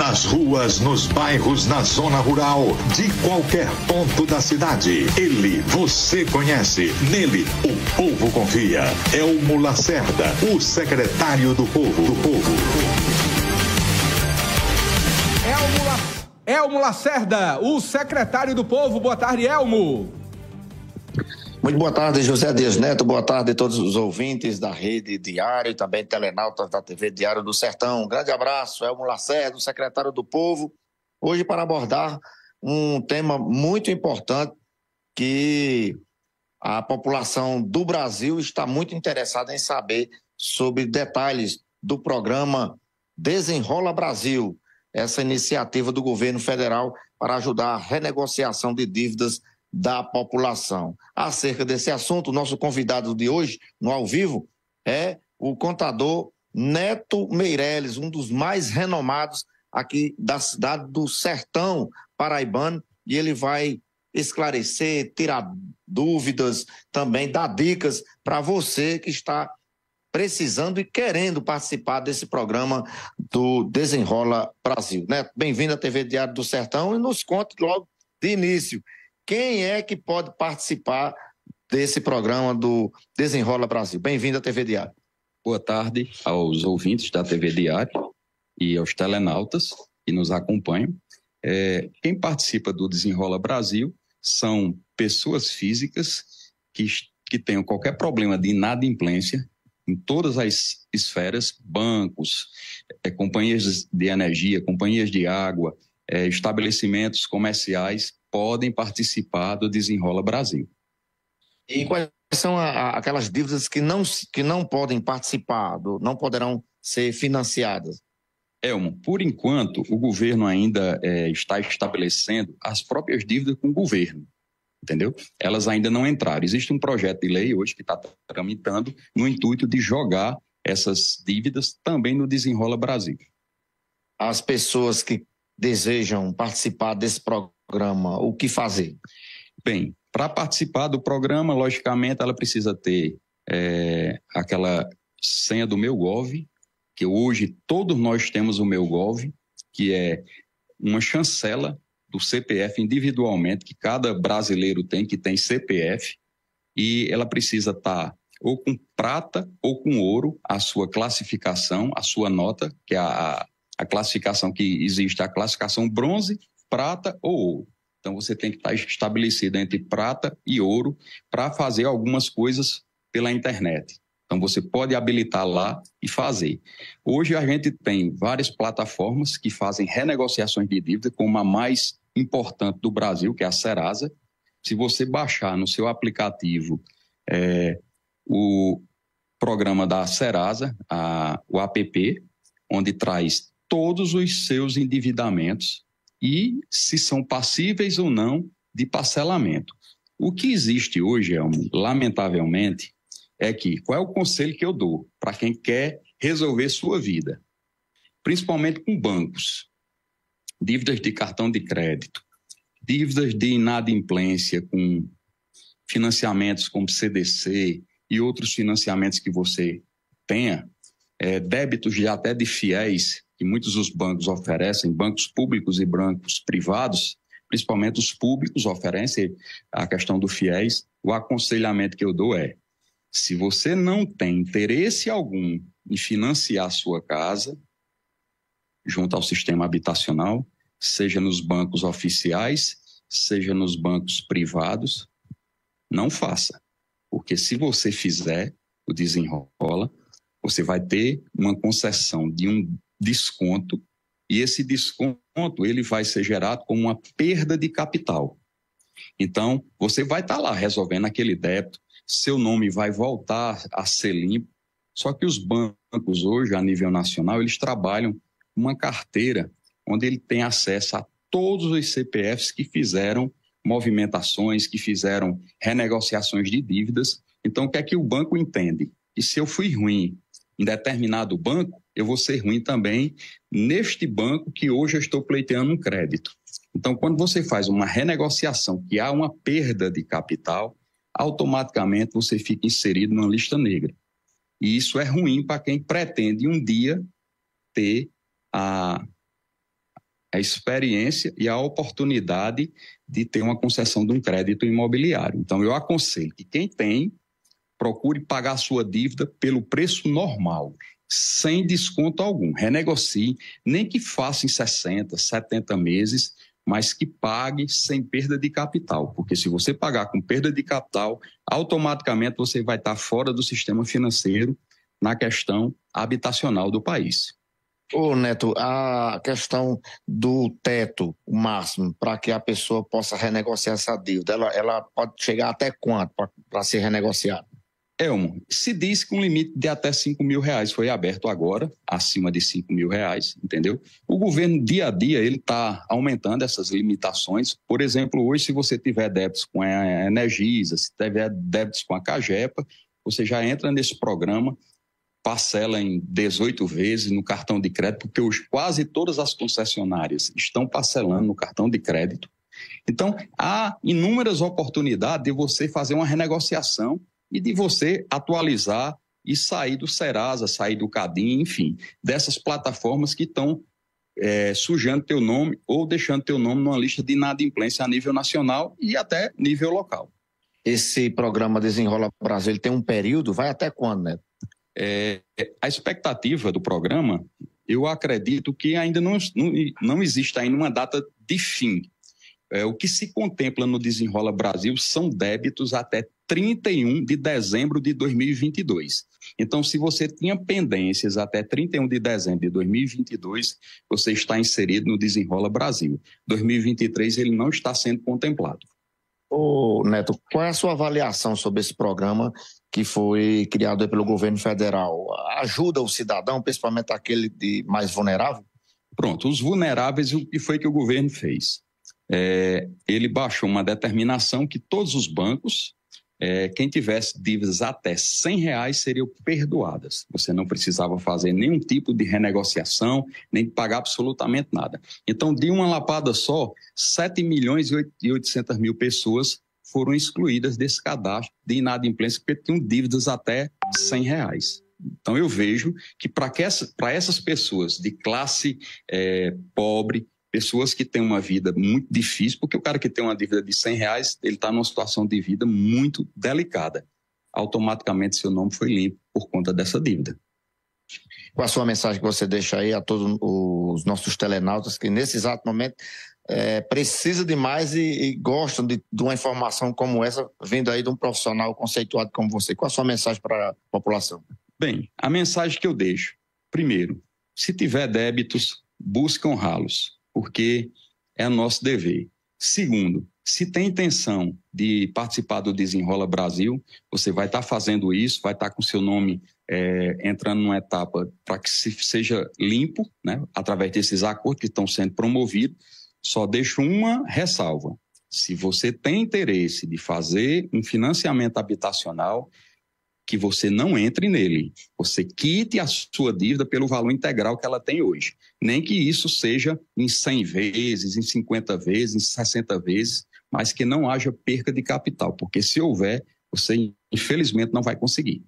Nas ruas, nos bairros, na zona rural, de qualquer ponto da cidade. Ele você conhece. Nele, o povo confia. É o Mulacerda, o secretário do povo. Do povo. Elmo Lacerda, o secretário do povo. Boa tarde, Elmo. Muito boa tarde, José Dias Neto. Boa tarde a todos os ouvintes da Rede Diário e também telenautas da TV Diário do Sertão. Um grande abraço, Elmo Lacerda, secretário do Povo. Hoje para abordar um tema muito importante que a população do Brasil está muito interessada em saber sobre detalhes do programa Desenrola Brasil, essa iniciativa do governo federal para ajudar a renegociação de dívidas da população. Acerca desse assunto, o nosso convidado de hoje, no ao vivo, é o contador Neto Meireles, um dos mais renomados aqui da cidade do Sertão Paraibano, e ele vai esclarecer, tirar dúvidas, também dar dicas para você que está precisando e querendo participar desse programa do Desenrola Brasil. Né? Bem-vindo à TV Diário do Sertão e nos conte logo de início quem é que pode participar desse programa do Desenrola Brasil? Bem-vindo à TV Diário. Boa tarde aos ouvintes da TV Diário e aos telenautas que nos acompanham. É, quem participa do Desenrola Brasil são pessoas físicas que, que tenham qualquer problema de inadimplência em todas as esferas, bancos, é, companhias de energia, companhias de água, é, estabelecimentos comerciais podem participar do Desenrola Brasil. E quais são a, aquelas dívidas que não, que não podem participar, do, não poderão ser financiadas? Elmo, por enquanto, o governo ainda é, está estabelecendo as próprias dívidas com o governo, entendeu? Elas ainda não entraram. Existe um projeto de lei hoje que está tramitando no intuito de jogar essas dívidas também no Desenrola Brasil. As pessoas que desejam participar desse programa programa, o que fazer? Bem, para participar do programa, logicamente, ela precisa ter é, aquela senha do meu Gov, que hoje todos nós temos o meu Gov, que é uma chancela do CPF individualmente, que cada brasileiro tem, que tem CPF, e ela precisa estar tá ou com prata ou com ouro a sua classificação, a sua nota, que é a, a classificação que existe, a classificação bronze, prata ou ouro. Então você tem que estar estabelecido entre prata e ouro para fazer algumas coisas pela internet. Então você pode habilitar lá e fazer. Hoje a gente tem várias plataformas que fazem renegociações de dívida, como a mais importante do Brasil, que é a Serasa. Se você baixar no seu aplicativo é, o programa da Serasa, a, o app, onde traz todos os seus endividamentos, e se são passíveis ou não de parcelamento. O que existe hoje, lamentavelmente, é que qual é o conselho que eu dou para quem quer resolver sua vida? Principalmente com bancos, dívidas de cartão de crédito, dívidas de inadimplência com financiamentos como CDC e outros financiamentos que você tenha, é, débitos de até de fiéis que muitos dos bancos oferecem, bancos públicos e bancos privados, principalmente os públicos oferecem a questão do fiéis. O aconselhamento que eu dou é: se você não tem interesse algum em financiar a sua casa, junto ao sistema habitacional, seja nos bancos oficiais, seja nos bancos privados, não faça. Porque se você fizer o desenrola, você vai ter uma concessão de um desconto e esse desconto ele vai ser gerado como uma perda de capital. Então, você vai estar tá lá resolvendo aquele débito, seu nome vai voltar a ser limpo. Só que os bancos hoje, a nível nacional, eles trabalham uma carteira onde ele tem acesso a todos os CPFs que fizeram movimentações, que fizeram renegociações de dívidas. Então, o que é que o banco entende? Que se eu fui ruim em determinado banco, eu vou ser ruim também neste banco que hoje eu estou pleiteando um crédito. Então, quando você faz uma renegociação que há uma perda de capital, automaticamente você fica inserido numa lista negra. E isso é ruim para quem pretende um dia ter a, a experiência e a oportunidade de ter uma concessão de um crédito imobiliário. Então, eu aconselho que quem tem, procure pagar a sua dívida pelo preço normal, sem desconto algum. Renegocie, nem que faça em 60, 70 meses, mas que pague sem perda de capital, porque se você pagar com perda de capital, automaticamente você vai estar fora do sistema financeiro na questão habitacional do país. Ô Neto, a questão do teto máximo para que a pessoa possa renegociar essa dívida, ela, ela pode chegar até quanto para ser renegociada? Elmo, se diz que um limite de até 5 mil reais foi aberto agora, acima de 5 mil reais, entendeu? O governo, dia a dia, ele está aumentando essas limitações. Por exemplo, hoje, se você tiver débitos com a Energisa, se tiver débitos com a Cagepa, você já entra nesse programa, parcela em 18 vezes no cartão de crédito, porque hoje quase todas as concessionárias estão parcelando no cartão de crédito. Então, há inúmeras oportunidades de você fazer uma renegociação e de você atualizar e sair do Serasa, sair do Cadim, enfim, dessas plataformas que estão é, sujando teu nome ou deixando teu nome numa lista de inadimplência a nível nacional e até nível local. Esse programa Desenrola Brasil tem um período, vai até quando, né? É, a expectativa do programa, eu acredito que ainda não, não, não existe ainda uma data de fim. É, o que se contempla no Desenrola Brasil são débitos até 31 de dezembro de 2022. Então, se você tinha pendências até 31 de dezembro de 2022, você está inserido no Desenrola Brasil. 2023 ele não está sendo contemplado. Ô, Neto, qual é a sua avaliação sobre esse programa que foi criado pelo governo federal? Ajuda o cidadão, principalmente aquele de mais vulnerável? Pronto, os vulneráveis, o que foi que o governo fez? É, ele baixou uma determinação que todos os bancos é, quem tivesse dívidas até 100 reais seriam perdoadas. Você não precisava fazer nenhum tipo de renegociação, nem pagar absolutamente nada. Então, de uma lapada só, 7 milhões e 800 mil pessoas foram excluídas desse cadastro de inadimplência porque tinham dívidas até 100 reais. Então, eu vejo que para essa, essas pessoas de classe é, pobre, pessoas que têm uma vida muito difícil, porque o cara que tem uma dívida de 100 reais, ele está numa situação de vida muito delicada. Automaticamente seu nome foi limpo por conta dessa dívida. Qual a sua mensagem que você deixa aí a todos os nossos telenautas que nesse exato momento é, precisa de mais e, e gostam de, de, uma informação como essa, vindo aí de um profissional conceituado como você? Qual a sua mensagem para a população? Bem, a mensagem que eu deixo, primeiro, se tiver débitos, busque honrá-los porque é nosso dever. Segundo, se tem intenção de participar do Desenrola Brasil, você vai estar fazendo isso, vai estar com seu nome é, entrando numa etapa para que se, seja limpo, né, através desses acordos que estão sendo promovidos. Só deixo uma ressalva. Se você tem interesse de fazer um financiamento habitacional, que você não entre nele. Você quite a sua dívida pelo valor integral que ela tem hoje. Nem que isso seja em 100 vezes, em 50 vezes, em 60 vezes, mas que não haja perca de capital, porque se houver, você infelizmente não vai conseguir.